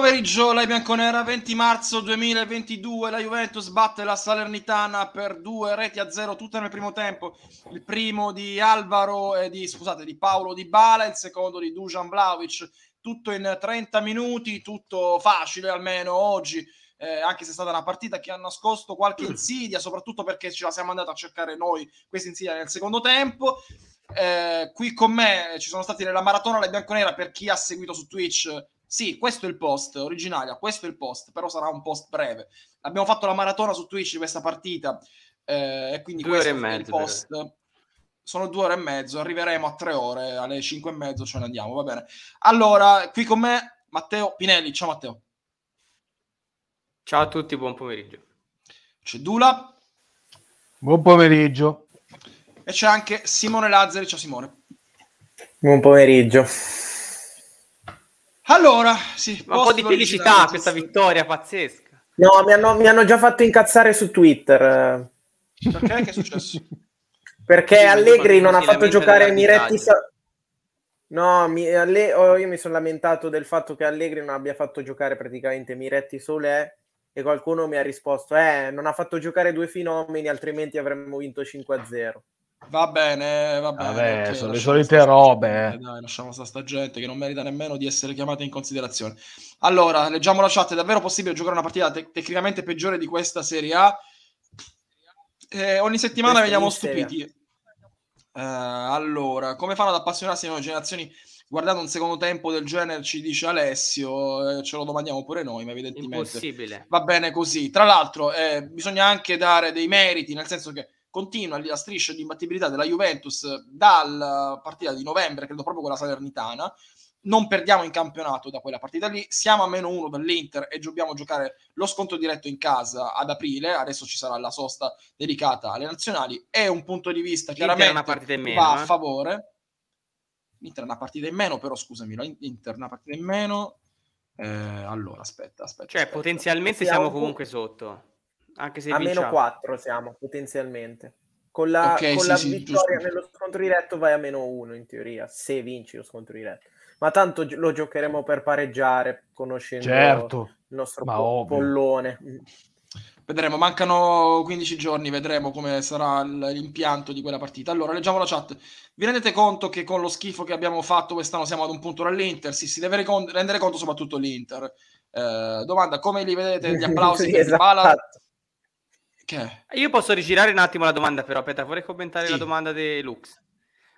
pomeriggio, la bianconera, 20 marzo 2022, la Juventus batte la Salernitana per due reti a zero, tutte nel primo tempo. Il primo di Alvaro e di, scusate, di Paolo Di Bala, il secondo di Dujan Vlaovic, tutto in 30 minuti, tutto facile almeno oggi. Eh, anche se è stata una partita che ha nascosto qualche insidia, soprattutto perché ce la siamo andati a cercare noi questa insidia nel secondo tempo. Eh, qui con me ci sono stati nella maratona la bianconera per chi ha seguito su Twitch sì, questo è il post originario, questo è il post, però sarà un post breve. Abbiamo fatto la maratona su Twitch di questa partita eh, e quindi due questo ore e mezzo, è il post. Però. Sono due ore e mezzo, arriveremo a tre ore, alle cinque e mezzo ce ne andiamo, va bene. Allora, qui con me Matteo Pinelli, ciao Matteo. Ciao a tutti, buon pomeriggio. C'è Dula. Buon pomeriggio. E c'è anche Simone Lazzari, ciao Simone. Buon pomeriggio. Allora, sì, un po' di felicità questa vittoria pazzesca. No, mi hanno, mi hanno, già fatto incazzare su Twitter. Perché? Che è successo? Perché sì, Allegri non ha fatto giocare Miretti. Sa- no, mi, alle- oh, io mi sono lamentato del fatto che Allegri non abbia fatto giocare praticamente Miretti Sole e qualcuno mi ha risposto: Eh, non ha fatto giocare due fenomeni, altrimenti avremmo vinto 5-0. Va bene, va bene. Vabbè, okay, sono le solite robe. Eh. Dai, lasciamo sta, sta gente che non merita nemmeno di essere chiamata in considerazione. Allora, leggiamo la chat. È davvero possibile giocare una partita te- tecnicamente peggiore di questa Serie A? Eh, ogni settimana veniamo stupiti. Eh, allora, come fanno ad appassionarsi le nuove generazioni guardando un secondo tempo del genere, ci dice Alessio, eh, ce lo domandiamo pure noi, ma evidentemente Impossibile. va bene così. Tra l'altro, eh, bisogna anche dare dei meriti, nel senso che continua la striscia di imbattibilità della Juventus dalla partita di novembre, credo proprio con la Salernitana. Non perdiamo in campionato da quella partita lì, siamo a meno uno dall'Inter e dobbiamo giocare lo scontro diretto in casa ad aprile. Adesso ci sarà la sosta dedicata alle nazionali. È un punto di vista chiaramente una partita in meno, va a eh? favore. L'Inter è una partita in meno, però scusami, l'Inter è una partita in meno. Eh, allora, aspetta, aspetta. Cioè, aspetta. potenzialmente siamo, siamo comunque sotto. Anche se a vinciamo. meno 4 siamo potenzialmente. Con la, okay, con sì, la sì, vittoria giusto. nello scontro diretto vai a meno 1 in teoria, se vinci lo scontro diretto. Ma tanto lo giocheremo per pareggiare, conoscendo certo, il nostro po- pollone. Vedremo, mancano 15 giorni, vedremo come sarà l'impianto di quella partita. Allora, leggiamo la chat. Vi rendete conto che con lo schifo che abbiamo fatto quest'anno siamo ad un punto dall'Inter? Sì, si deve rendere conto soprattutto l'Inter. Eh, domanda, come li vedete gli applausi Sì, per esatto. Che? Io posso rigirare un attimo la domanda, però, aspetta, vorrei commentare Sì. la domanda di Lux.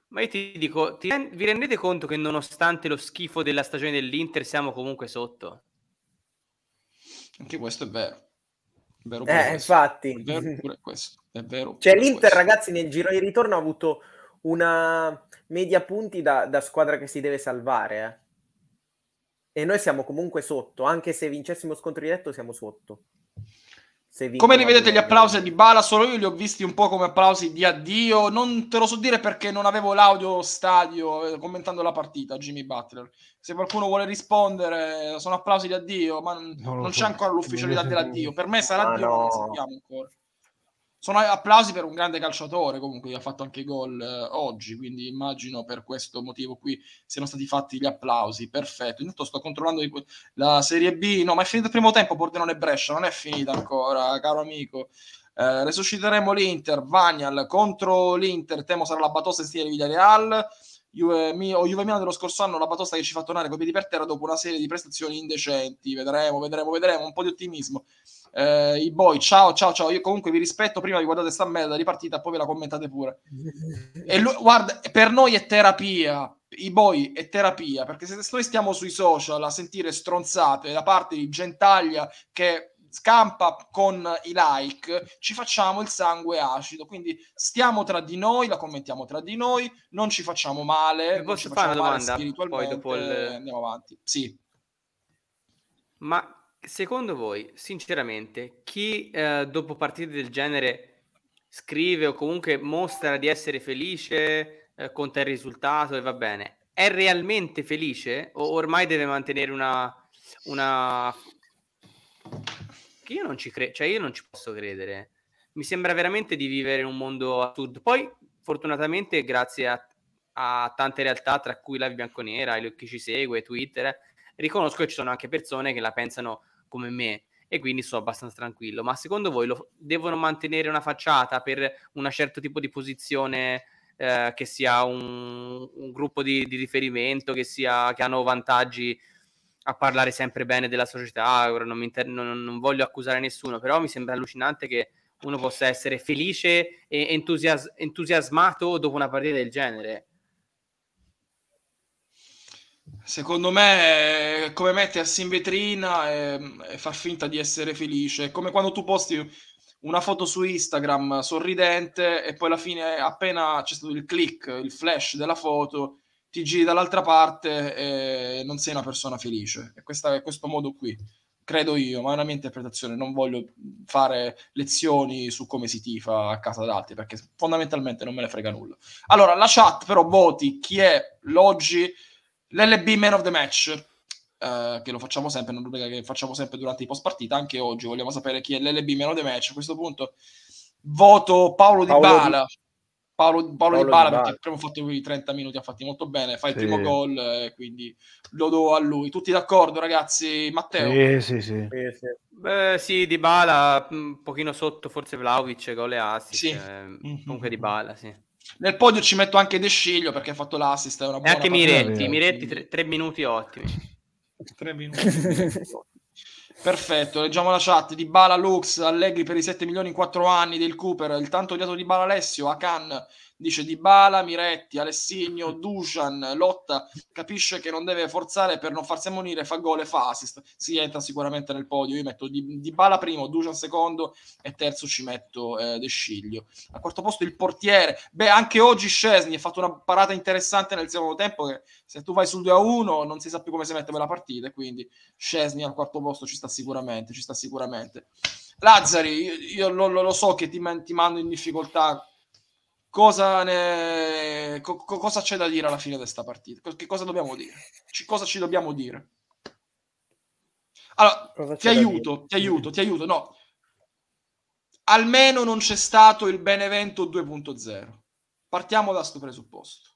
Ma io ti dico, ti vi rendete conto che nonostante lo schifo della stagione dell'Inter siamo comunque sotto? Anche questo è vero. È vero pure Eh, questo. infatti. È vero pure questo. È vero Cioè l'Inter, questo. ragazzi, nel giro di ritorno ha avuto una media punti da, da squadra che si deve salvare. eh. E noi siamo comunque sotto, anche se vincessimo scontro diretto siamo sotto. Se Come li vedete gli applausi a Dybala? Solo io li ho visti un po' come applausi di addio. Non te lo so dire perché non avevo l'audio stadio eh, commentando la partita, Jimmy Butler. Se qualcuno vuole rispondere, sono applausi di addio, ma non, Non non so. c'è ancora l'ufficialità dell'addio. Per me sarà Ah, addio, non no. sappiamo ancora. Sono applausi per un grande calciatore, comunque che ha fatto anche gol eh, oggi, quindi immagino per questo motivo qui siano stati fatti gli applausi. Perfetto. Intanto sto controllando la Serie B. No, ma è finito il primo tempo, Pordenone Brescia, non è finita ancora, caro amico. Eh, resusciteremo l'Inter, Vagnal contro l'Inter, temo sarà la batosta in stile di Villarreal. Juve, o Juve Milano dello scorso anno, la batosta che ci fa tornare coi piedi per terra dopo una serie di prestazioni indecenti. Vedremo, vedremo, vedremo. Un po' di ottimismo. Eh, I boy, ciao, ciao, ciao. Io comunque vi rispetto. Prima vi guardate sta merda di partita, poi ve la commentate pure. E lui- guarda, per noi è terapia. I boy è terapia perché se noi stiamo sui social a sentire stronzate da parte di Gentaglia che scampa con i like, ci facciamo il sangue acido. Quindi stiamo tra di noi, la commentiamo tra di noi, non ci facciamo male. Non posso ci fare facciamo una domanda? Poi dopo il- Andiamo avanti. Sì. Ma secondo voi, sinceramente, chi eh, dopo partite del genere scrive o comunque mostra di essere felice, eh, conta il risultato e va bene, è realmente felice o ormai deve mantenere una... una... Che io non ci credo, cioè io non ci posso credere. Mi sembra veramente di vivere in un mondo assurdo. Poi, fortunatamente, grazie a, a tante realtà, tra cui la Bianconera, chi ci segue, Twitter, riconosco che ci sono anche persone che la pensano come me e quindi sto abbastanza tranquillo. Ma secondo voi lo, devono mantenere una facciata per un certo tipo di posizione eh, che sia un, un gruppo di, di, riferimento, che, sia, che hanno vantaggi a parlare sempre bene della società? Non, inter- non, non voglio accusare nessuno, però mi sembra allucinante che uno possa essere felice e entusias- entusiasmato dopo una partita del genere. Secondo me è come mettersi in vetrina e, e, far finta di essere felice. È come quando tu posti una foto su Instagram sorridente e poi alla fine appena c'è stato il click, il flash della foto, ti giri dall'altra parte e non sei una persona felice. E questa, è questo modo qui credo io, ma è una mia interpretazione, non voglio fare lezioni su come si tifa a casa d'altri, perché fondamentalmente non me ne frega nulla. Allora, la chat però voti chi è l'oggi l'LB Man of the Match, eh, che lo facciamo sempre, una rubrica che facciamo sempre durante i post partita, anche oggi vogliamo sapere chi è l'LB Man of the Match, a questo punto voto Paolo, Paolo Di Bala. Di... Paolo, Paolo, Paolo Di Bala, perché abbiamo fatto i 30 minuti, ha fatti molto bene, fa il sì. primo gol, eh, quindi lo do a lui. Tutti d'accordo, ragazzi? Matteo? Sì, sì, sì. sì, sì. Beh, sì Di Bala, un pochino sotto, forse Vlaovic, gol e assist. Sì. Eh, mm-hmm. Comunque Di Bala, sì. Nel podio ci metto anche De Sciglio perché ha fatto l'assist. È una buona e anche Miretti, Miretti tre, tre, minuti ottimi. tre minuti. Perfetto, leggiamo la chat di Bala Lux, Allegri per i 7 milioni in 4 anni del Cooper, il tanto odiato di Bala Alessio, Akan dice Di Bala, Miretti, Alessigno, Dusan, Lotta, capisce che non deve forzare per non farsi ammonire, fa gol e fa assist, si entra sicuramente nel podio, io metto Di, primo, Dusan secondo e terzo ci metto eh, De Sciglio. A quarto posto il portiere, beh anche oggi Scesni ha fatto una parata interessante nel secondo tempo che se tu vai sul 2-1 non si sa più come si mette per la partita, quindi Scesni al quarto posto ci sta sicuramente, ci sta sicuramente. Lazzari, io, io lo, lo, so che ti, ti mando in difficoltà cosa, ne... Co- cosa c'è da dire alla fine di questa partita? Che cosa dobbiamo dire? C- cosa ci dobbiamo dire? Allora, ti aiuto, ti aiuto, ti aiuto, no. Almeno non c'è stato il Benevento 2.0. Partiamo da questo presupposto.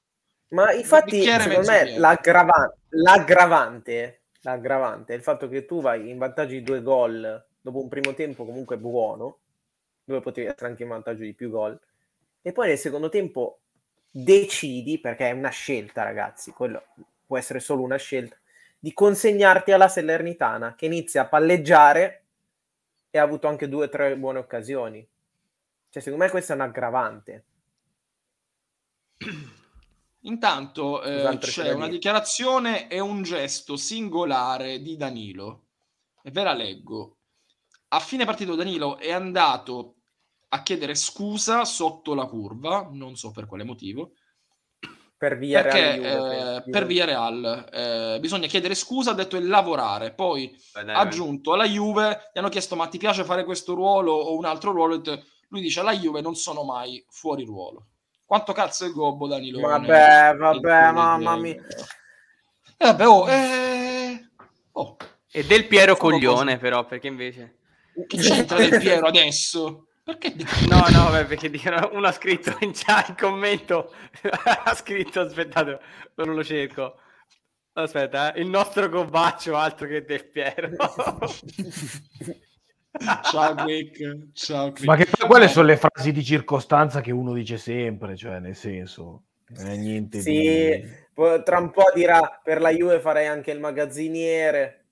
Ma infatti, secondo me, l'aggravan- l'aggravante, l'aggravante è il fatto che tu vai in vantaggio di due gol dopo un primo tempo comunque buono, dove potevi essere anche in vantaggio di più gol, e poi nel secondo tempo decidi, perché è una scelta ragazzi, quello può essere solo una scelta, di consegnarti alla Salernitana che inizia a palleggiare e ha avuto anche due o tre buone occasioni. Cioè, secondo me questo è un aggravante. Intanto eh, c'è una dichiarazione e un gesto singolare di Danilo. E ve la leggo. A fine partito Danilo è andato a chiedere scusa sotto la curva, non so per quale motivo. Per via perché, Real. Eh, per via Real. Eh, bisogna chiedere scusa, ha detto e lavorare. Poi ha aggiunto alla Juve, gli hanno chiesto ma ti piace fare questo ruolo o un altro ruolo? Lui dice alla Juve non sono mai fuori ruolo. Quanto cazzo è gobbo Danilo? Vabbè, vabbè, mamma mia. Eh, vabbè, oh, eh... oh. E del Piero Coglione cose. però, perché invece... Che c'entra del Piero adesso? Perché No, no, beh, perché dicono, uno ha scritto in chat, in commento, ha scritto, aspettate, non lo cerco. Aspetta, eh, il nostro Gobaccio, altro che Del Piero. Ciao Quick, ciao Quick. Ma che quelle sono le frasi di circostanza che uno dice sempre, cioè nel senso, non è niente sì, di... tra un po' dirà per la Juve farei anche il magazziniere.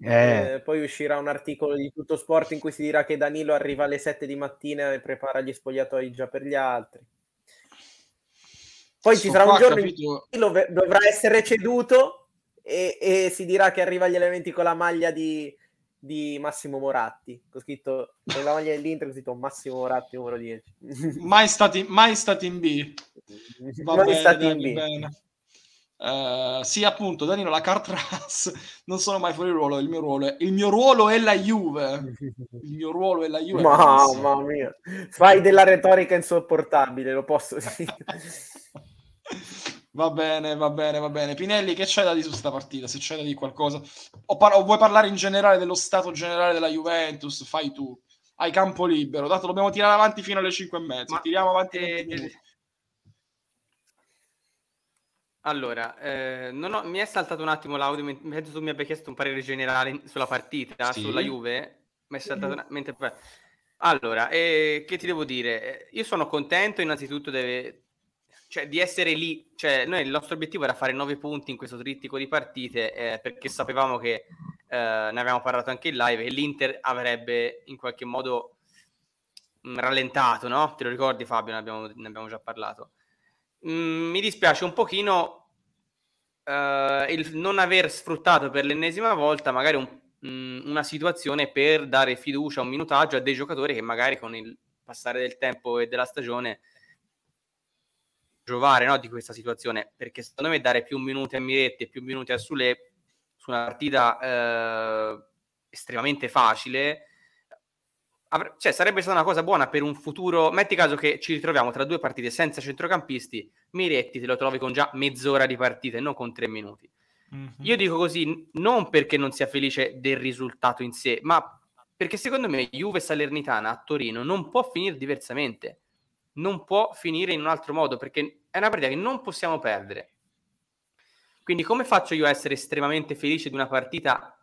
Eh. Eh, poi uscirà un articolo di Tutto Sport in cui si dirà che Danilo arriva alle 7 di mattina e prepara gli spogliatoi già per gli altri. Poi so ci sarà un giorno capito... in cui dovrà essere ceduto e, e, si dirà che arriva agli elementi con la maglia di, di Massimo Moratti. Ho scritto con la maglia dell'Inter, ho scritto Massimo Moratti numero 10. mai, stati, mai stati in B. Va mai bene, stati in B. Bene. Uh, sì, appunto, Danilo, la Cartras non sono mai fuori ruolo. Il mio ruolo è, il mio ruolo è la Juve. Il mio ruolo è la Juve. Mamma mia, fai della retorica insopportabile, lo posso dire. va bene, va bene, va bene. Pinelli, che c'è da dire su questa partita? Se c'è da dire qualcosa, o, par- o vuoi parlare in generale dello stato generale della Juventus? Fai tu. Hai campo libero. Dato dobbiamo tirare avanti fino alle 5 e mezza. Ma, Tiriamo avanti. Eh, Allora, eh, non ho- mi è saltato un attimo l'audio, men- mentre tu mi abbia chiesto un parere generale sulla partita, Sì. sulla Juve, mi è saltato una- mentre... Allora, eh, che ti devo dire? Eh, Io sono contento innanzitutto deve- cioè, di essere lì, cioè, noi il nostro obiettivo era fare nove punti in questo trittico di partite, eh, perché sapevamo che, eh, ne avevamo parlato anche in live, che l'Inter avrebbe in qualche modo mh, rallentato, no? Te lo ricordi Fabio? Ne abbiamo, ne abbiamo già parlato. Mm, mi dispiace un pochino eh, il non aver sfruttato per l'ennesima volta magari un- mm, una situazione per dare fiducia, un minutaggio a dei giocatori che magari con il passare del tempo e della stagione giovare no, di questa situazione perché secondo me dare più minuti a Miretti e più minuti a Sule su una partita eh, estremamente facile cioè, sarebbe stata una cosa buona per un futuro. Metti caso che ci ritroviamo tra due partite senza centrocampisti, Miretti te lo trovi con già mezz'ora di partita e non con tre minuti. Mhm. Io dico così non perché non sia felice del risultato in sé, ma perché secondo me Juve Salernitana a Torino non può finire diversamente. Non può finire in un altro modo perché è una partita che non possiamo perdere. Quindi come faccio io a essere estremamente felice di una partita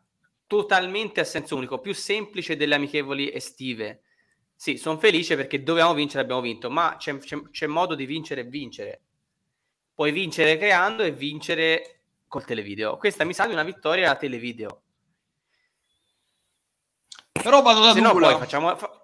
totalmente a senso unico, più semplice delle amichevoli estive? Sì, sono felice perché dovevamo vincere, abbiamo vinto, ma c'è, c'è- c'è modo di vincere e vincere. Puoi vincere creando e vincere col televideo. Questa mi sa di una vittoria a televideo. Però vado da Se no poi facciamo... fa-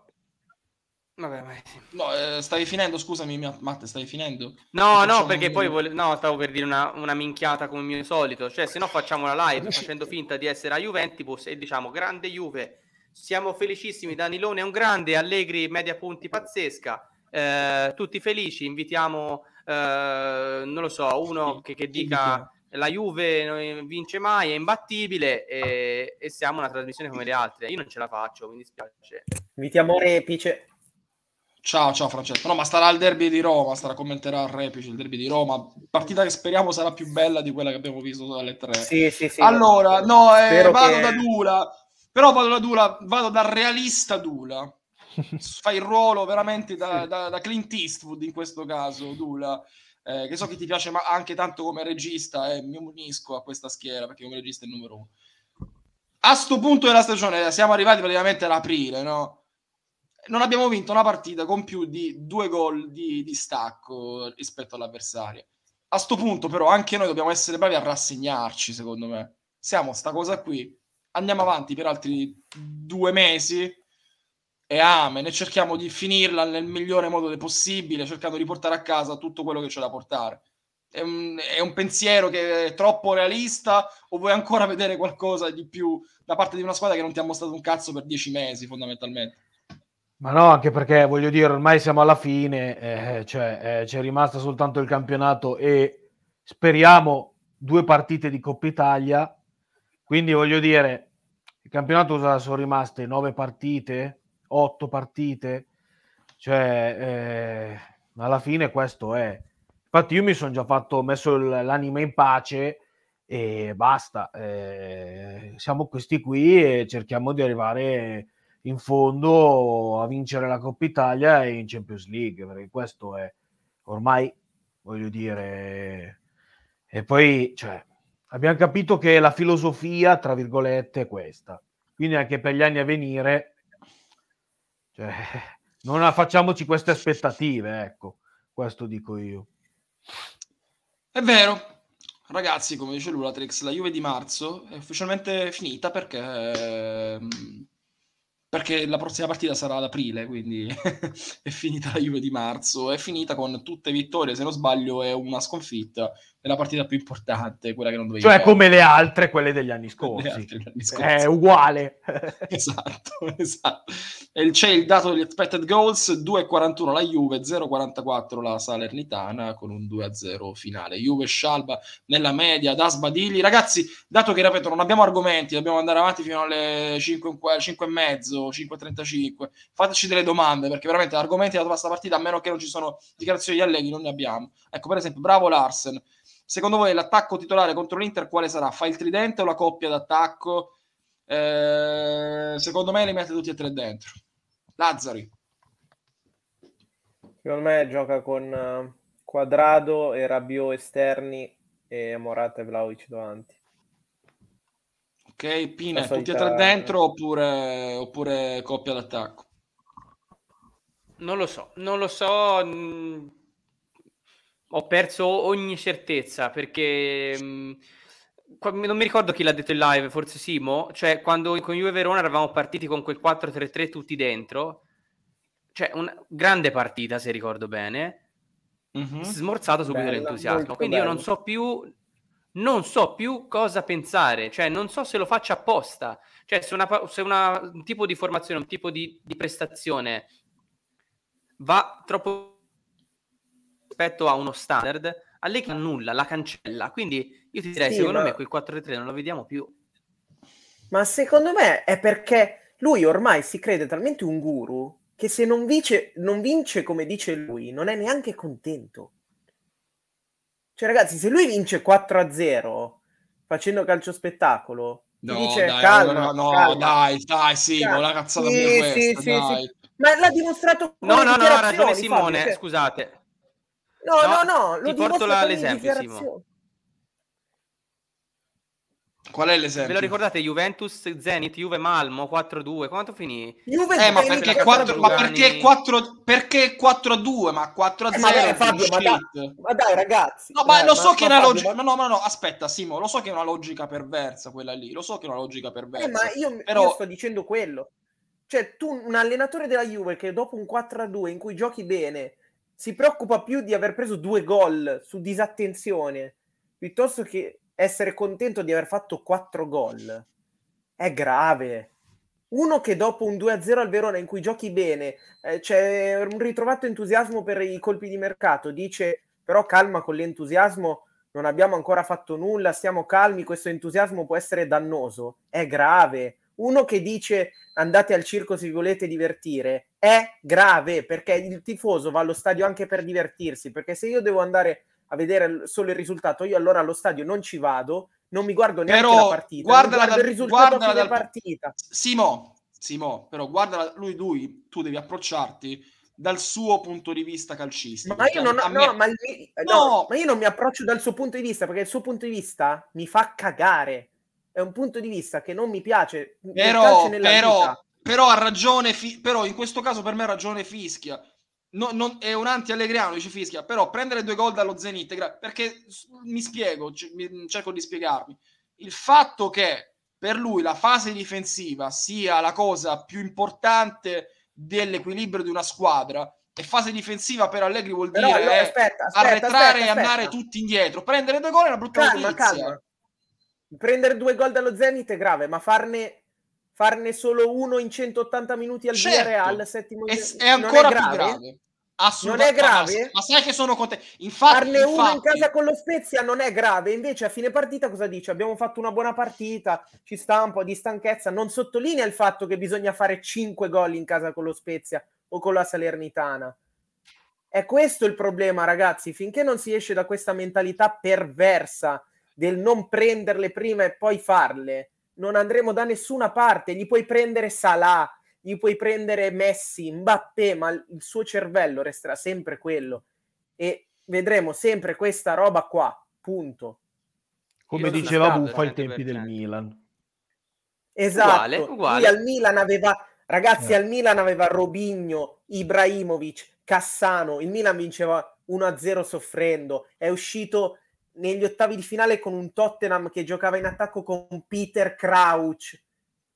Vabbè, sì. No, eh, stavi finendo, scusami, mia- Matte, stavi finendo? No, no, perché un- poi vole- no, stavo per dire una, una minchiata come mio solito. Cioè, se no facciamo la live facendo finta di essere a Juventus e diciamo grande Juve, siamo felicissimi. Danilone è un grande, Allegri media punti pazzesca. eh, tutti felici, invitiamo, eh, non lo so, uno Sì, che, che dica la Juve non vince mai, è imbattibile e, e siamo una trasmissione come le altre. Io non ce la faccio, mi dispiace. Invitiamo Repice. Ciao, ciao Francesco. No, ma starà al derby di Roma, starà commenterà al Repice il derby di Roma. Partita che speriamo sarà più bella di quella che abbiamo visto dalle tre. Sì, sì, sì. allora, no, eh, vado che- da Dula. Però vado da Dula, vado da realista Dula. Fai il ruolo veramente da, da- da Clint Eastwood in questo caso, Dula. Eh, che so che ti piace ma anche tanto come regista e mi unisco a questa schiera perché come regista è il numero uno. A sto punto della stagione siamo arrivati praticamente ad aprile, no? Non abbiamo vinto una partita con più di due gol di, di stacco rispetto all'avversario. A sto punto, però, anche noi dobbiamo essere bravi a rassegnarci, secondo me. Siamo sta cosa qui, andiamo avanti per altri due mesi e amen, e cerchiamo di finirla nel migliore modo possibile, cercando di portare a casa tutto quello che c'è da portare. È un, è un pensiero che è troppo realista o vuoi ancora vedere qualcosa di più da parte di una squadra che non ti ha mostrato un cazzo per dieci mesi, fondamentalmente? Ma no, anche perché voglio dire, ormai siamo alla fine, eh, cioè eh, c'è rimasto soltanto il campionato e speriamo due partite di Coppa Italia. Quindi voglio dire, il campionato sono rimaste nove partite, otto partite, cioè eh, alla fine questo è. Infatti io mi sono già fatto, messo l'anima in pace e basta. eh, siamo questi qui e cerchiamo di arrivare in fondo a vincere la Coppa Italia e in Champions League, perché questo è ormai, voglio dire, e poi cioè, abbiamo capito che la filosofia, tra virgolette, è questa. Quindi anche per gli anni a venire, cioè, non facciamoci queste aspettative, ecco, questo dico io. È vero, ragazzi, come dice Lulatrix, la Juve di marzo è ufficialmente finita perché, ehm, perché la prossima partita sarà ad aprile, quindi è finita la Juve di marzo, è finita con tutte vittorie, se non sbaglio è una sconfitta, è la partita più importante, quella che non dovevi Cioè perdere. come le altre, quelle degli anni scorsi. altre degli anni scorsi. È uguale. Esatto, esatto. E c'è il dato degli expected goals, 2,41 la Juve, 0,44 la Salernitana con un 2-0 finale. Juve Scialba nella media da sbadigli. Ragazzi, dato che, ripeto, non abbiamo argomenti, dobbiamo andare avanti fino alle 5, 5 e mezzo, 5.35, fateci delle domande, perché veramente argomenti da questa partita, a meno che non ci sono dichiarazioni di Allegri, non ne abbiamo. Ecco, per esempio, bravo Larsen. Secondo voi l'attacco titolare contro l'Inter quale sarà? Fa il tridente o la coppia d'attacco? Eh, secondo me li mette tutti e tre dentro. Lazzari. Secondo me gioca con eh, Quadrado e Rabiot esterni e Morata e Vlaovic davanti. Ok, solita- tutti e tre dentro oppure, oppure coppia d'attacco? Non lo so, non lo so. mh, ho perso ogni certezza perché mh, qua- non mi ricordo chi l'ha detto in live, forse Simo. Cioè, quando con Juve Verona eravamo partiti con quel 4-3-3 tutti dentro, cioè una grande partita, se ricordo bene. Mhm. smorzato subito Bella, l'entusiasmo. Quindi io non so più. Non so più cosa pensare, cioè non so se lo faccia apposta, cioè se, una, se una- un tipo di formazione, un tipo di, di prestazione va troppo rispetto a uno standard, Allegri annulla, la cancella, quindi io ti direi, Sì, secondo ma- me quel 4-3 non lo vediamo più. Ma secondo me è perché lui ormai si crede talmente un guru che se non vince, non vince come dice lui, non è neanche contento. Cioè, ragazzi, se lui vince 4-0 facendo calcio spettacolo, No, dice dai, calma, no, calma. dai, dai, sì, Calma. con la cazzata Sì, sì, questa, sì, dai. sì. Ma l'ha dimostrato No, no, no, ha ragione Fabio, Simone, cioè- scusate. No, No, no, no, lo ti porto l'esempio, Simo. Qual è Ve l'esempio? lo ricordate Juventus Zenit, Juve Malmo 4-2, quanto finì? Juve Eh, ma perché, 4, 4-2. ma perché 4, perché 4 a 2? Ma 4 a Eh, 0 ma dai, Fabio, ma dai, ma dai, ragazzi. No, ma dai, lo so che è una Fabio, logica. ma- No, no, no, aspetta, Simo, lo so che è una logica perversa quella lì. Lo so che è una logica perversa. Eh, ma io, Però- io sto dicendo quello. Cioè, tu, un allenatore della Juve che dopo un 4-2 in cui giochi bene si preoccupa più di aver preso due gol su disattenzione piuttosto che essere contento di aver fatto 4 gol. È grave. Uno che dopo un 2-0 al Verona in cui giochi bene eh, c'è un ritrovato entusiasmo per i colpi di mercato, dice però calma con l'entusiasmo, non abbiamo ancora fatto nulla, stiamo calmi, questo entusiasmo può essere dannoso, è grave. Uno che dice andate al circo se vi volete divertire, è grave perché il tifoso va allo stadio anche per divertirsi, perché se io devo andare a vedere solo il risultato, io allora allo stadio non ci vado, non mi guardo neanche Però la partita, guardala guardo dal- il risultato a guardala fine dal- partita. Simo, Simo, però guarda lui, lui, tu devi approcciarti dal suo punto di vista calcistico. Ma io, Cioè, non, no, me- ma, mi- No! no, ma io non mi approccio dal suo punto di vista perché il suo punto di vista mi fa cagare. È un punto di vista che non mi piace. però, però, però ha ragione, Fi- però in questo caso per me ha ragione Fischia. No- non- è un anti-allegriano, dice Fischia, però prendere due gol dallo Zenit, gra- perché mi spiego, c- mi- cerco di spiegarmi. Il fatto che per lui la fase difensiva sia la cosa più importante dell'equilibrio di una squadra e fase difensiva per Allegri vuol Però dire allora, eh, aspetta, aspetta, arretrare aspetta, e andare tutti indietro. Prendere due gol è una brutta Calma, notizia. calma. Prendere due gol dallo Zenit è grave, ma farne, farne solo uno in 180 minuti al Certo. Villarreal settimo È, è ancora grave? più grave. Non è grave? Ma, ma sai che sono contento. Infatti, Farne uno in infatti- casa con lo Spezia non è grave, invece a fine partita cosa dice? Abbiamo fatto una buona partita, ci sta un po' di stanchezza, non sottolinea il fatto che bisogna fare 5 gol in casa con lo Spezia o con la Salernitana. È questo il problema, ragazzi, finché non si esce da questa mentalità perversa del non prenderle prima e poi farle, non andremo da nessuna parte. Gli puoi prendere Salah, gli puoi prendere Messi, Mbappé, ma il suo cervello resterà sempre quello e vedremo sempre questa roba qua, punto. Come Io diceva Buffa ai tempi del. Milan. Esatto. Uguale, uguale. Al Milan aveva ragazzi, Eh. al Milan aveva Robigno, Ibrahimovic, Cassano. Il Milan vinceva 1-0 soffrendo. È uscito negli ottavi di finale con un Tottenham che giocava in attacco con Peter Crouch,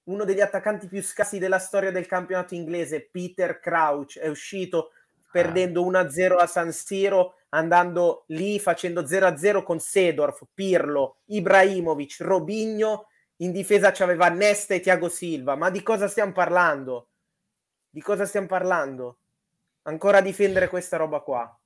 uno degli attaccanti più scassi della storia del campionato inglese. Peter Crouch è uscito perdendo 1-0 a San Siro, andando lì facendo 0-0 con Sedorf, Pirlo, Ibrahimovic, Robigno. In difesa c'aveva Nesta e Thiago Silva. Ma di cosa stiamo parlando? Di cosa stiamo parlando? Ancora a difendere questa roba qua.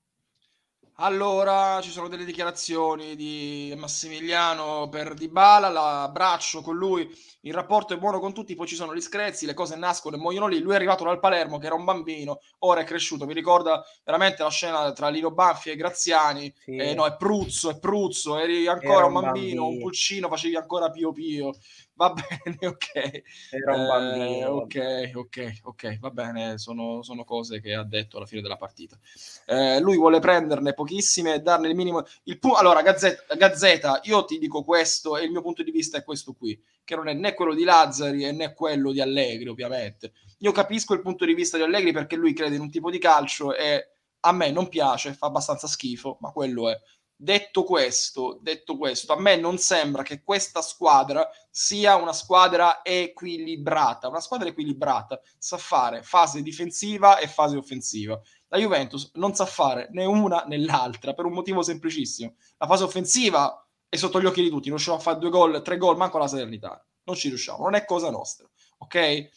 Allora, ci sono delle dichiarazioni di Massimiliano per Dybala, l'abbraccio con lui, il rapporto è buono con tutti, poi ci sono gli screzi, le cose nascono e muoiono lì. Lui è arrivato dal Palermo che era un bambino, ora è cresciuto. Mi ricorda veramente la scena tra Lino Banfi e Graziani. Sì. Eh, no, è Pruzzo, è Pruzzo, eri ancora un un bambino, un bambino. pulcino, facevi ancora pio pio. Va bene, ok. Era un bambino. Eh, ok, ok, ok, va bene, sono, sono, cose che ha detto alla fine della partita. Eh, lui vuole prenderne pochissime e darne il minimo. Il pu- allora, Gazzetta, Gazzetta, io ti dico questo e il mio punto di vista è questo qui, che non è né quello di Lazzari né quello di Allegri, ovviamente. Io capisco il punto di vista di Allegri perché lui crede in un tipo di calcio e a me non piace, fa abbastanza schifo, ma quello è. Detto questo, detto questo, a me non sembra che questa squadra sia una squadra equilibrata. Una squadra equilibrata sa fare fase difensiva e fase offensiva. La Juventus non sa fare né una né l'altra per un motivo semplicissimo. La fase offensiva è sotto gli occhi di tutti, non riusciamo a fare due gol, tre gol, manco la Salernitana. Non ci riusciamo, non è cosa nostra, ok?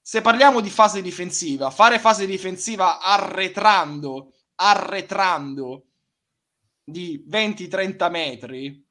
Se parliamo di fase difensiva, fare fase difensiva arretrando, arretrando di 20-30 metri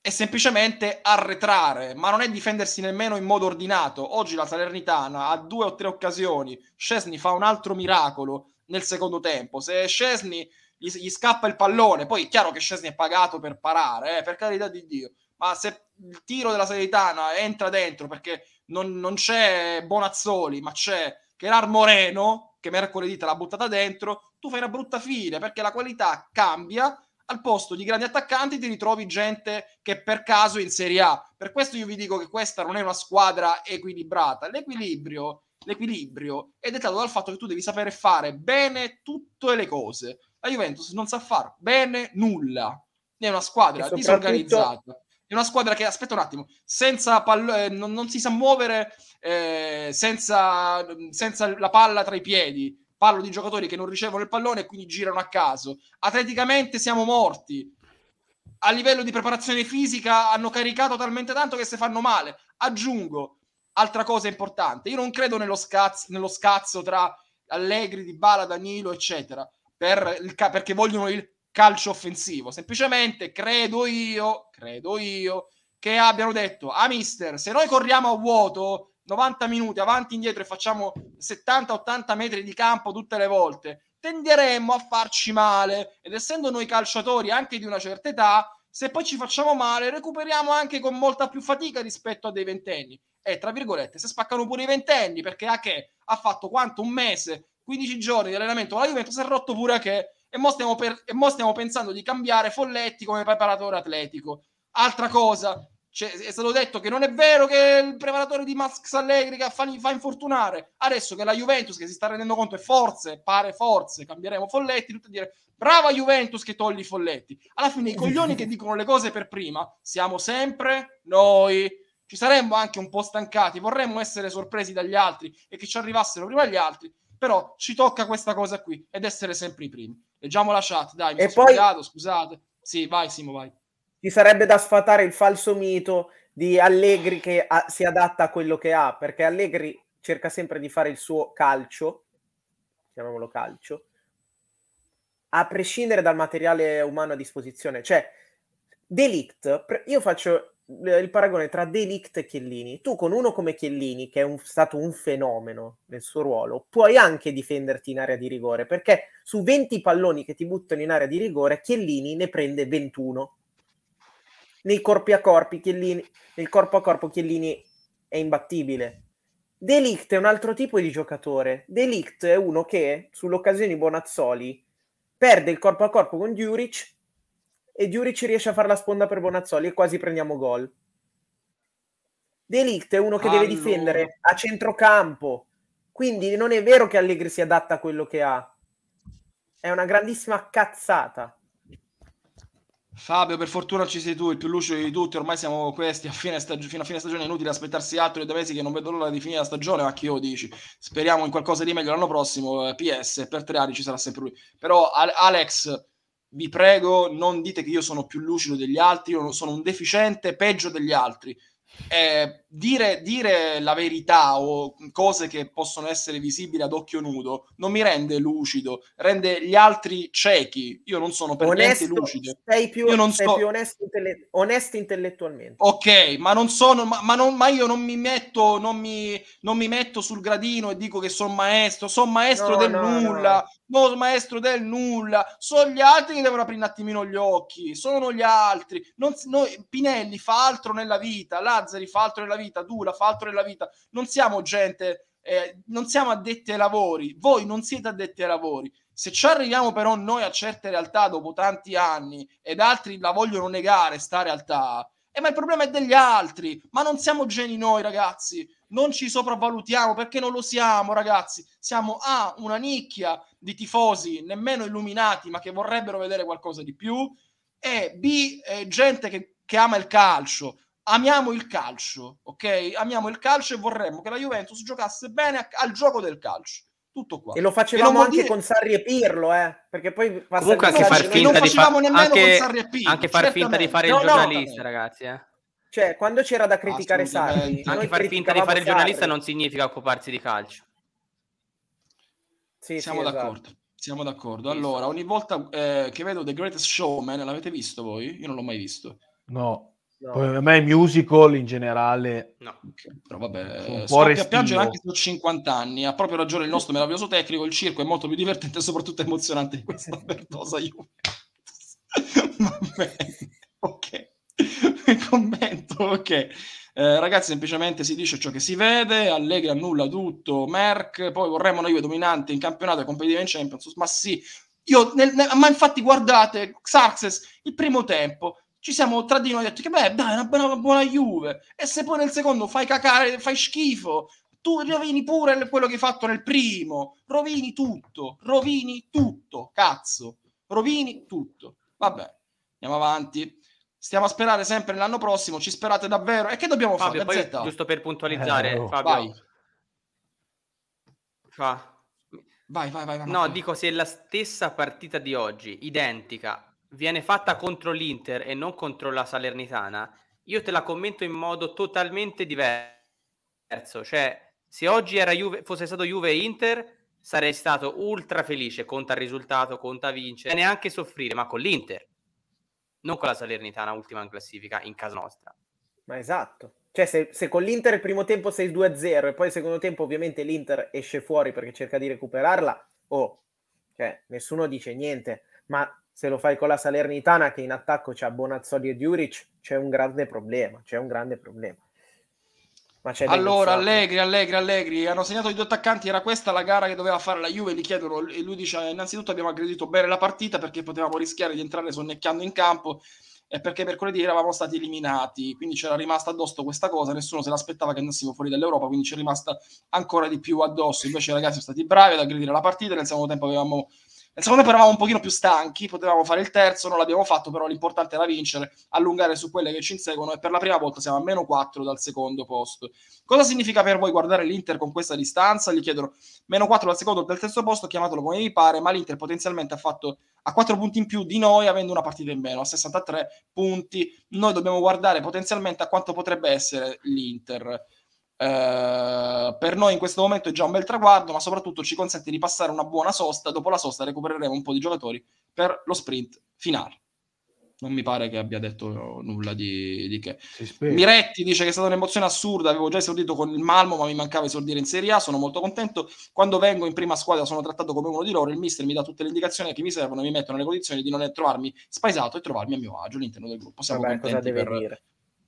è semplicemente arretrare, ma non è difendersi nemmeno in modo ordinato. Oggi la Salernitana ha due o tre occasioni, Scesni fa un altro miracolo nel secondo tempo. Se Scesni gli, gli scappa il pallone, poi è chiaro che Scesni è pagato per parare, eh, per carità di Dio, ma se il tiro della Salernitana entra dentro perché non, non c'è Bonazzoli, ma c'è Gerard Moreno, che mercoledì te l'ha buttata dentro, tu fai una brutta fine perché la qualità cambia. Al posto di grandi attaccanti ti ritrovi gente che per caso è in Serie A. Per questo io vi dico che questa non è una squadra equilibrata. L'equilibrio, l'equilibrio è dettato dal fatto che tu devi sapere fare bene tutte le cose. La Juventus non sa fare bene nulla. È una squadra disorganizzata. Una squadra che, aspetta un attimo, senza pall- eh, non, non, si sa muovere eh, senza, senza la palla tra i piedi parlo di giocatori che non ricevono il pallone e quindi girano a caso. Atleticamente siamo morti. A livello di preparazione fisica hanno caricato talmente tanto che se fanno male. Aggiungo, altra cosa importante, io non credo nello, scazzo, nello scazzo tra Allegri, Di Bala, Danilo, eccetera, per il, perché vogliono il calcio offensivo. Semplicemente credo io, credo io, che abbiano detto, a ah, mister, se noi corriamo a vuoto 90 minuti avanti e indietro e facciamo 70-80 metri di campo tutte le volte, tenderemmo a farci male. Ed essendo noi calciatori anche di una certa età, se poi ci facciamo male, recuperiamo anche con molta più fatica rispetto a dei ventenni. E tra virgolette, se spaccano pure i ventenni, perché a che ha fatto quanto un mese, 15 giorni di allenamento la Juventus, si è rotto pure a che. E mo, stiamo per, e mo stiamo pensando di cambiare Folletti come preparatore atletico. Altra cosa, cioè, è stato detto che non è vero che il preparatore di Max Allegri fa, fa infortunare. Adesso che la Juventus, che si sta rendendo conto, è forze, pare forze, cambieremo Folletti, tutti a dire brava Juventus che togli Folletti. Alla fine i coglioni che dicono le cose per prima siamo sempre noi. Ci saremmo anche un po' stancati, vorremmo essere sorpresi dagli altri e che ci arrivassero prima gli altri, però ci tocca questa cosa qui ed essere sempre i primi. Leggiamo la chat, dai, mi e sono poi... scusate. Sì, vai Simo, vai ci sarebbe da sfatare il falso mito di Allegri che a, si adatta a quello che ha, perché Allegri cerca sempre di fare il suo calcio, chiamiamolo calcio, a prescindere dal materiale umano a disposizione. Cioè, Delict, io faccio il paragone tra Delict e Chiellini. Tu con uno come Chiellini, che è un, stato un fenomeno nel suo ruolo, puoi anche difenderti in area di rigore, perché su 20 palloni che ti buttano in area di rigore, Chiellini ne prende 21 nei corpi a corpi, Chiellini, nel corpo a corpo Chiellini è imbattibile. Delict è un altro tipo di giocatore. Delict è uno che sull'occasione Bonazzoli perde il corpo a corpo con Djuric e Djuric riesce a fare la sponda per Bonazzoli e quasi prendiamo gol. Delict è uno che allora. deve difendere a centrocampo, quindi non è vero che Allegri si adatta a quello che ha. È una grandissima cazzata. Fabio, per fortuna ci sei tu, il più lucido di tutti. Ormai siamo questi a fine stag- fino a fine stagione. È inutile aspettarsi altri due mesi che non vedo l'ora di finire la stagione. Ma che io dici? Speriamo in qualcosa di meglio l'anno prossimo. Eh, PS per tre anni ci sarà sempre lui. Però, Alex, vi prego, non dite che io sono più lucido degli altri. Io sono un deficiente peggio degli altri. Eh, dire, dire, la verità o cose che possono essere visibili ad occhio nudo non mi rende lucido, rende gli altri ciechi. Io non sono per onesto, niente lucido. Sei più, io non sei so... più onesto, intelle... onesto, intellettualmente. Ok, ma non sono, ma, ma, non, ma io non mi, metto, non, mi, non mi metto sul gradino e dico che sono maestro, sono maestro no, del no, nulla. No. no, maestro del nulla, sono gli altri che devono aprire un attimino gli occhi, sono gli altri. Non, noi, Pinelli fa altro nella vita, Lazzari fa altro nella vita vita, tu la fa altro nella vita. Non siamo gente, eh, non siamo addetti ai lavori, voi non siete addetti ai lavori. Se ci arriviamo però noi a certe realtà dopo tanti anni ed altri la vogliono negare, sta realtà, eh, ma il problema è degli altri, ma non siamo geni noi ragazzi, non ci sopravvalutiamo perché non lo siamo ragazzi, siamo A, una nicchia di tifosi nemmeno illuminati ma che vorrebbero vedere qualcosa di più. E B, eh, gente che, che ama il calcio, amiamo il calcio, ok? Amiamo il calcio e vorremmo che la Juventus giocasse bene a, al gioco del calcio. Tutto qua. E lo facevamo e anche dire... con Sarri e Pirlo, eh? Perché poi comunque anche far finta di fa... anche, anche far finta di fare no, il giornalista, no, ragazzi, eh? Cioè, quando c'era da criticare Sarri, anche far finta di fare il giornalista Sarri. non significa occuparsi di calcio. Sì, Siamo sì, d'accordo. Esatto. Siamo d'accordo. Allora, ogni volta eh, che vedo The Greatest Showman, l'avete visto voi? Io non l'ho mai visto. No. No. Poi a me i musical in generale. No, però vabbè, scoppia piangere anche su 50 anni. Ha proprio ragione il nostro meraviglioso tecnico. Il circo è molto più divertente e soprattutto emozionante di questa perdosa Juventus. Va bene, ok. Commento, ok. Eh, ragazzi, semplicemente si dice ciò che si vede. Allegri annulla tutto. Merck, poi vorremmo una Juve dominante in campionato e competitiva in Champions. Ma sì, io, nel, nel, ma infatti, guardate, Xarxes, il primo tempo ci siamo tra di noi detti che beh, dai, è una buona, buona Juve. E se poi nel secondo fai cacare, fai schifo, tu rovini pure quello che hai fatto nel primo. Rovini tutto, rovini tutto, cazzo. Rovini tutto. Vabbè, andiamo avanti. Stiamo a sperare sempre l'anno prossimo. Ci sperate davvero? E che dobbiamo Fabio, fare? Poi, giusto per puntualizzare, eh. Fabio. Vai. Fa. Vai, vai, vai, vai. No, dico se la stessa partita di oggi, identica, viene fatta contro l'Inter e non contro la Salernitana, io te la commento in modo totalmente diverso. Cioè, se oggi Juve, fosse stato Juve e Inter, sarei stato ultra felice. Conta il risultato, conta vincere, neanche soffrire, ma con l'Inter, non con la Salernitana, ultima in classifica, in casa nostra. Ma esatto. Cioè, se, se con l'Inter il primo tempo sei 2-0 e poi il secondo tempo ovviamente l'Inter esce fuori perché cerca di recuperarla, oh, cioè, nessuno dice niente. Ma se lo fai con la Salernitana che in attacco c'ha Bonazzoli e Diuric, c'è un grande problema, c'è un grande problema. allora, Allegri, Allegri, Allegri, hanno segnato i due attaccanti, era questa la gara che doveva fare la Juve, gli chiedono e lui dice innanzitutto abbiamo aggredito bene la partita perché potevamo rischiare di entrare sonnecchiando in campo e perché mercoledì eravamo stati eliminati, quindi c'era rimasta addosso questa cosa, nessuno se l'aspettava che andassimo fuori dall'Europa, quindi c'è rimasta ancora di più addosso, invece i ragazzi sono stati bravi ad aggredire la partita, nel secondo tempo avevamo nel secondo tempo eravamo un pochino più stanchi, potevamo fare il terzo, non l'abbiamo fatto, però l'importante era vincere, allungare su quelle che ci inseguono e per la prima volta siamo a meno 4 dal secondo posto. Cosa significa per voi guardare l'Inter con questa distanza? Gli chiedono meno 4 dal secondo o dal terzo posto, chiamatelo come vi pare, ma l'Inter potenzialmente ha fatto a 4 punti in più di noi avendo una partita in meno, a 63 punti. Noi dobbiamo guardare potenzialmente a quanto potrebbe essere l'Inter. Eh, per noi in questo momento è già un bel traguardo, ma soprattutto ci consente di passare una buona sosta. Dopo la sosta recupereremo un po' di giocatori per lo sprint finale. Non mi pare che abbia detto nulla di, di che. Miretti dice che è stata un'emozione assurda. Avevo già esordito con il Malmo, ma mi mancava esordire in Serie A. Sono molto contento. Quando vengo in prima squadra sono trattato come uno di loro. Il mister mi dà tutte le indicazioni che mi servono e mi mettono nelle condizioni di non trovarmi spaesato e trovarmi a mio agio all'interno del gruppo. Siamo Vabbè, contenti per, dire?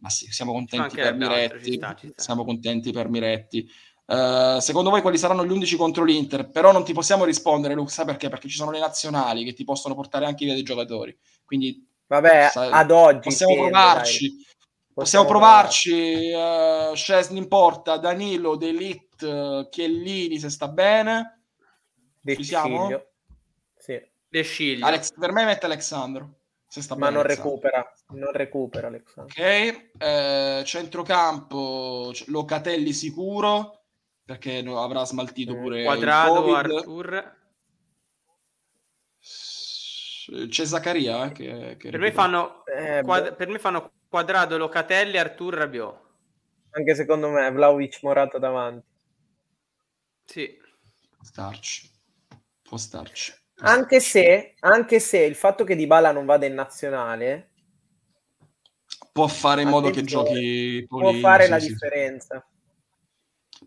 Ma sì, siamo contenti per Miretti. Ci sta, ci sta. Siamo contenti per Miretti. Uh, secondo voi quali saranno gli 11 contro l'Inter? Però non ti possiamo rispondere, sai perché? Perché ci sono le nazionali che ti possono portare anche via dei giocatori. Quindi, vabbè, sai, ad oggi possiamo tiene, provarci. Dai. Possiamo, provarci. Uh, Scesni in porta, Danilo, Delit, uh, Chiellini se sta bene. De ci siamo? Sì. De Alex, per me mette Alexandro. Se sta Ma non recupera, non recupera Alexandro. Ok, eh, centrocampo Locatelli sicuro perché avrà smaltito mm. pure Quadrado, Artur. C'è Zaccaria eh, che, che per, me fanno, eh, quad- per me fanno Quadrado, Locatelli, Artur, Rabiot. Anche secondo me, Vlaovic Morata davanti. Sì. Può starci. Può starci. Anche se, anche se il fatto che Dybala non vada in nazionale può fare in modo che giochi può Polino, fare sì, la sì. differenza.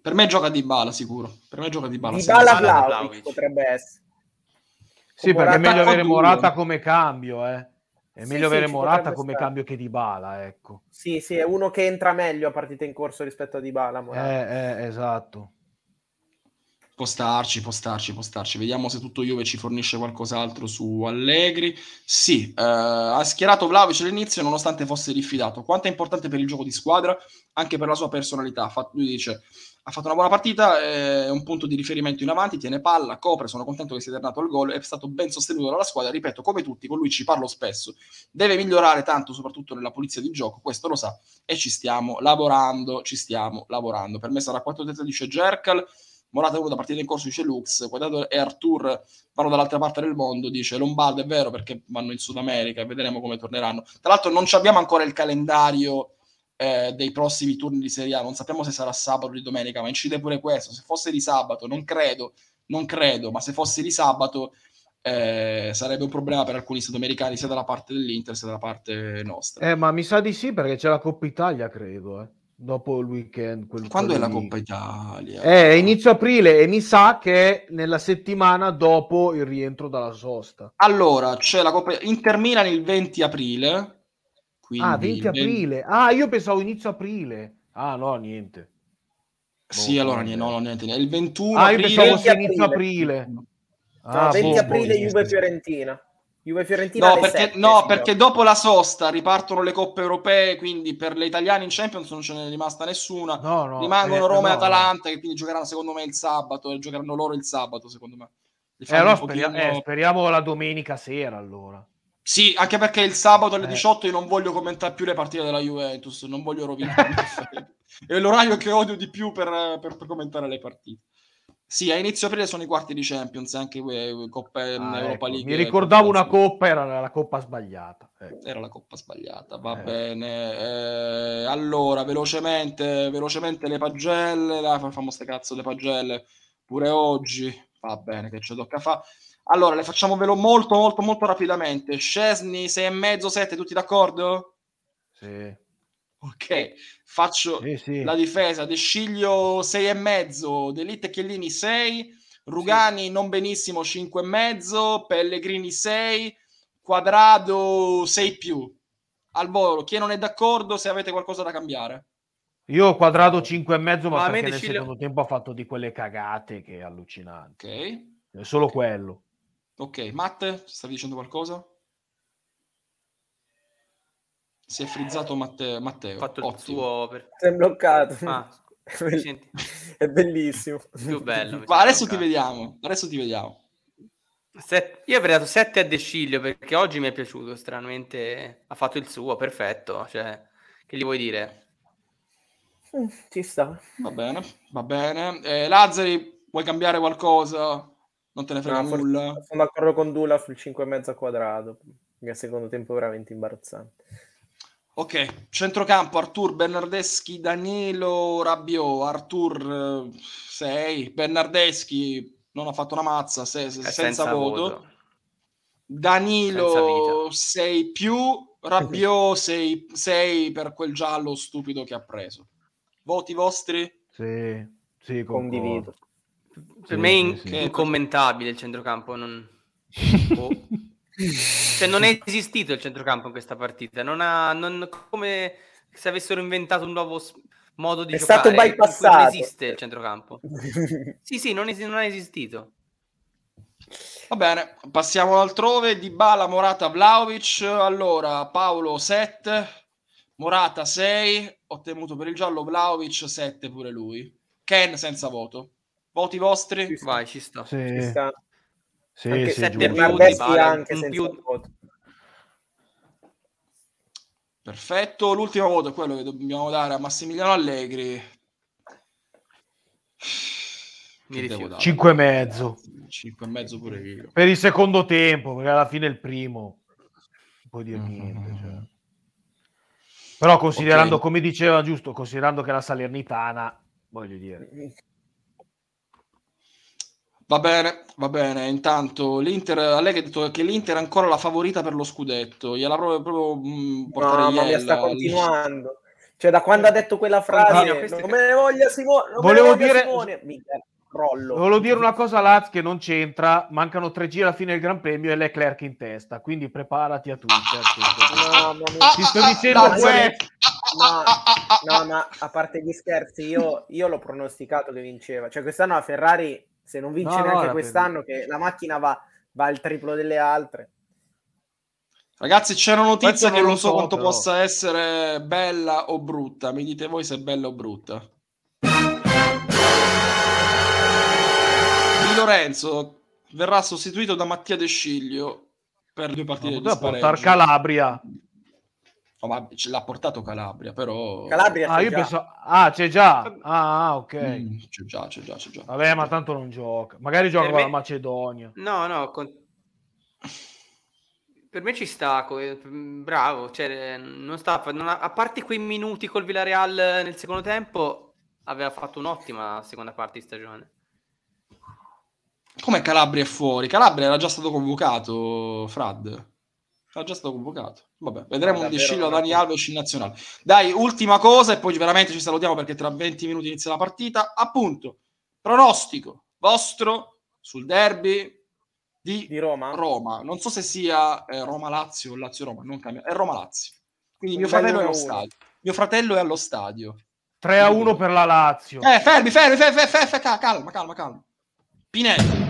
Per me gioca di bala sicuro. Per me gioca di bala. Dybala Dybala Vlaovic Vlahovic. potrebbe essere. Sì, perché è meglio avere. Morata come cambio, eh. È Sì, meglio sì, avere ci Morata come stare. cambio che Dybala, ecco. Sì, sì, è uno che entra meglio a partita in corso rispetto a Dybala. Morata. Eh, eh, esatto. Può starci, può starci, può starci. Vediamo se tutto Juve ci fornisce qualcos'altro su Allegri. Sì, eh, ha schierato Vlaovic all'inizio nonostante fosse diffidato. Quanto è importante per il gioco di squadra, anche per la sua personalità. Fatto- lui dice, ha fatto una buona partita, è un punto di riferimento in avanti, tiene palla, copre, sono contento che sia tornato al gol, è stato ben sostenuto dalla squadra. Ripeto, come tutti, con lui ci parlo spesso. Deve migliorare tanto, soprattutto nella pulizia di gioco, questo lo sa, e ci stiamo lavorando, ci stiamo lavorando. Per me sarà 4 dice Jerkal, Morata è uno da partita in corso, dice Lux, Quadrato e Artur vanno dall'altra parte del mondo, dice Lombardo è vero perché vanno in Sud America e vedremo come torneranno. Tra l'altro non abbiamo ancora il calendario eh, dei prossimi turni di Serie A, non sappiamo se sarà sabato o di domenica, ma incide pure questo, se fosse di sabato, non credo, non credo, ma se fosse di sabato eh, sarebbe un problema per alcuni sudamericani sia dalla parte dell'Inter sia dalla parte nostra. Eh, ma mi sa di sì perché c'è la Coppa Italia, credo, eh. Dopo il weekend. quel- Quando è la. Coppa Italia? Eh, inizio aprile e mi sa che è nella settimana dopo il rientro dalla sosta. Allora, c'è la Coppa Inter Milan il 20 aprile. Quindi ah, 20 il 20 aprile. Ah, io pensavo inizio aprile. Ah, no, niente. Sì, Boh, allora niente, no, no, niente, niente. Il 21 Ah, io aprile. pensavo 20 sia inizio aprile. aprile. No, Ah, 20 boh, aprile boh, Juve sì. Fiorentina. Juve Fiorentina No, alle perché, 7, no, perché dopo la sosta ripartono le coppe europee, quindi per le italiane in Champions non ce n'è rimasta nessuna. No, no, Rimangono eh, Roma e no, Atalanta, che quindi giocheranno secondo me il sabato, e giocheranno loro il sabato, secondo me. Eh, allora un speria- pochino- eh, speriamo la domenica sera allora. Sì, anche perché il sabato alle Eh. 18 io non voglio commentare più le partite della Juventus, non voglio rovinare. È l'orario che odio di più per, per- per commentare le partite. Sì, a inizio aprile sono i quarti di Champions, anche eh, Coppa Ah, Europa ecco, League. Mi ricordavo una coppa, era la coppa sbagliata. ecco. Era la coppa sbagliata, va Eh. bene. Eh, allora, velocemente, velocemente le pagelle, facciamo ste cazzo le pagelle pure oggi. Va bene, che ci tocca fa. Allora, le facciamo velo molto, molto, molto rapidamente. Scesni, 6 e mezzo, 7, tutti d'accordo? Sì, Ok, faccio sì, sì. la difesa. De Sciglio 6 e mezzo, Delitte e Chiellini 6, Rugani non benissimo 5 e mezzo, Pellegrini 6, Quadrado 6 più. Al volo, chi non è d'accordo se avete qualcosa da cambiare? Io ho quadrato 5 e mezzo, ma, Ma perché nel Sciglio- secondo tempo ha fatto di quelle cagate che è allucinante. Ok, È solo quello. ok. Matte, stavi dicendo qualcosa? Si è frizzato Matte- Matteo. Ha fatto il Ottimo. suo... Per... Si è bloccato. Ah? È bellissimo. Più bello. Ma adesso ti bloccato. vediamo, adesso ti vediamo. Set- Io avrei dato 7 a De Sciglio perché oggi mi è piaciuto, stranamente ha fatto il suo, perfetto. Cioè, che gli vuoi dire? Mm, Ci sta. Va bene, va bene. Eh, Lazzari, vuoi cambiare qualcosa? Non te ne frega No, nulla. Sono d'accordo con Dula sul 5,5 quadrato. Il secondo tempo è veramente imbarazzante. Ok, centrocampo Artur, Bernardeschi, Danilo, Rabiot, Artur 6, Bernardeschi non ha fatto una mazza, se- se- È senza, voto. voto. Senza Danilo vita. 6 più, Rabiot 6, per quel giallo stupido che ha preso. Voti vostri? Sì, sì. Condivido. Per Sì, me è in- sì, sì. incommentabile il centrocampo. Non... Boh. Cioè, non è esistito il centrocampo in questa partita. Non ha, non- come se avessero inventato un nuovo modo di È giocare. stato in cui Non bypassato. esiste il centrocampo. Sì, sì, non, es- non ha esistito. Va bene, passiamo altrove. Di Bala, Morata, Vlaovic. Allora, Paolo 7, Morata 6, ho temuto per il giallo, Vlaovic 7 pure lui. Ken senza voto. Voti vostri? Sì, Vai, ci sto. Sì, Ci sta. Sì, Anche sì, sette giusto. più, Dybala, anche un senza più- voto. Perfetto, l'ultimo voto è quello che dobbiamo dare a Massimiliano Allegri. Mi rifiuto. devo dare? Cinque e mezzo. 5 e mezzo pure io. Per il secondo tempo, perché alla fine il primo non puoi dire Mhm. niente. cioè. Però considerando, okay. come diceva giusto, considerando che la Salernitana, voglio dire. Va bene, va bene. Intanto l'Inter, Allegri ha detto che l'Inter è ancora la favorita per lo scudetto. Gliela proprio, proprio mh, portare no, ma sta continuando. Cioè, da quando ha detto quella frase, no, non me ne voglia Simone. Volevo dire, Simone. Mica, crollo. Volevo dire una cosa, Laz, che non c'entra. Mancano tre giri alla fine del Gran Premio e Leclerc in testa. Quindi preparati a tutto. No, no, Ti sto dicendo no, questo. No, no, ma a parte gli scherzi, io, io l'ho pronosticato che vinceva. Cioè, quest'anno la Ferrari, se non vince no, neanche no, quest'anno, che la macchina va, va al triplo delle altre. Ragazzi, c'è una notizia che non so, so quanto però. possa essere bella o brutta. Mi dite voi se è bella o brutta. Di Lorenzo verrà sostituito da Mattia De Sciglio per due partite no, di portare Calabria. Oh, ma ce l'ha portato Calabria, però... Calabria ah, io penso... ah, c'è già. Ah, ok. Mm, c'è già, c'è già, c'è già. Vabbè, ma tanto non gioca. Magari gioca con la Macedonia. No, no, con per me ci sta, bravo, cioè, non sta, non ha, a parte quei minuti col Villarreal nel secondo tempo, aveva fatto un'ottima seconda parte di stagione. Come Calabria è fuori? Calabria era già stato convocato, Frad. Era già stato convocato. Vabbè, vedremo un discillo a Dani Alves in nazionale. Dai, ultima cosa e poi veramente ci salutiamo perché tra 20 minuti inizia la partita. Appunto, pronostico vostro sul derby di, di Roma? Roma. Non so se sia eh, Roma-Lazio o Lazio-Roma, non cambia. È Roma-Lazio. Quindi mio fratello è allo stadio. Mio fratello è allo stadio. 3 a 1 per la Lazio. Eh, fermi, fermi, fermi, fermi, fermi, calma, calma, calma. Pinelli.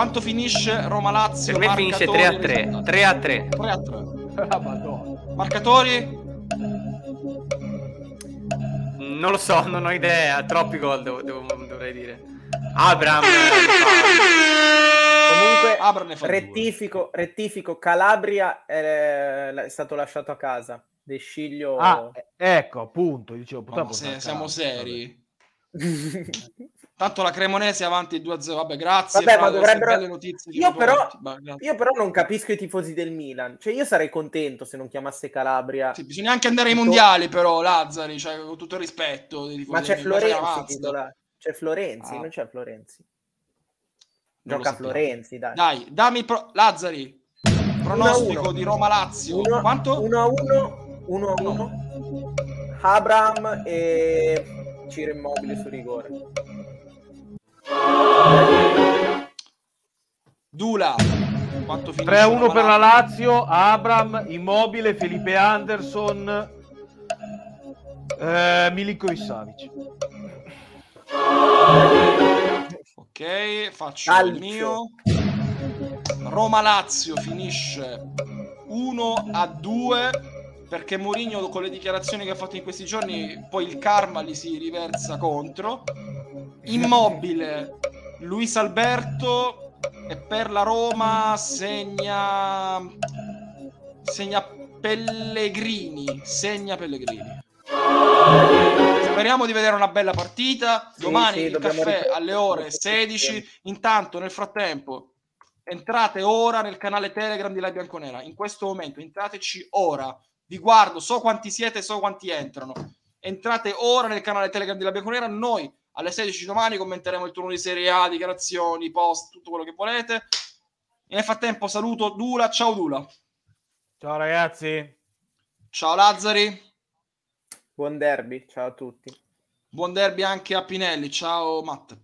Quanto finisce Roma-Lazio? Per me finisce 3 a 3. 3 a 3. 3 a 3. Marcatori? Non lo so, non ho idea. Troppi gol devo, devo, dovrei dire. Abram. Comunque, Abram rettifico, rettifico, Calabria è, è, stato lasciato a casa. De Sciglio... Ah, ecco, appunto. Dicevo, se, siamo seri. Tanto la Cremonese avanti 2-0. Vabbè, grazie. Vabbè, ma dovrebbero... notizie io, però, io però non capisco i tifosi del Milan. Cioè, io sarei contento se non chiamasse Calabria. Sì, bisogna anche andare ai mondiali, però, Lazzari, cioè, con tutto il rispetto. Ma c'è Florenzi titolare. C'è Florenzi, ah. non c'è Florenzi. Gioca Florenzi, dai. Dai, dammi pro... Lazzari. Pronostico di Roma-Lazio. Uno, Quanto? 1 a 1. 1 a 1. Abram e Ciro Immobile su rigore. Dula. 3 a 1 per la Lazio. Abram, Immobile, Felipe Anderson, eh, Milinkovic Savic. Ok, faccio Calcio. il mio. Roma-Lazio finisce 1 a 2 perché Mourinho con le dichiarazioni che ha fatto in questi giorni poi il karma gli si riversa contro. Immobile, Luis Alberto e per la Roma segna segna Pellegrini, segna Pellegrini. Speriamo di vedere una bella partita. Domani sì, il caffè alle ore 16. Intanto, nel frattempo, entrate ora nel canale Telegram di La Bianconera. In questo momento, entrateci ora. Vi guardo, so quanti siete, so quanti entrano. Entrate ora nel canale Telegram di La Bianconera. Noi alle 16 domani commenteremo il turno di Serie A, dichiarazioni, post, tutto quello che volete. E nel frattempo saluto Dula. Ciao Dula. Ciao ragazzi. Ciao Lazzari. Buon derby, ciao a tutti. Buon derby anche a Pinelli, ciao Matt.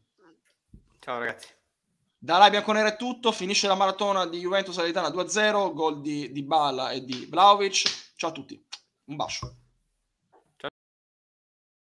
Ciao ragazzi. Da là Bianconera è tutto, finisce la maratona di Juventus Alitana 2-0, gol di, di Bala e di Vlaovic. Ciao a tutti, un bacio.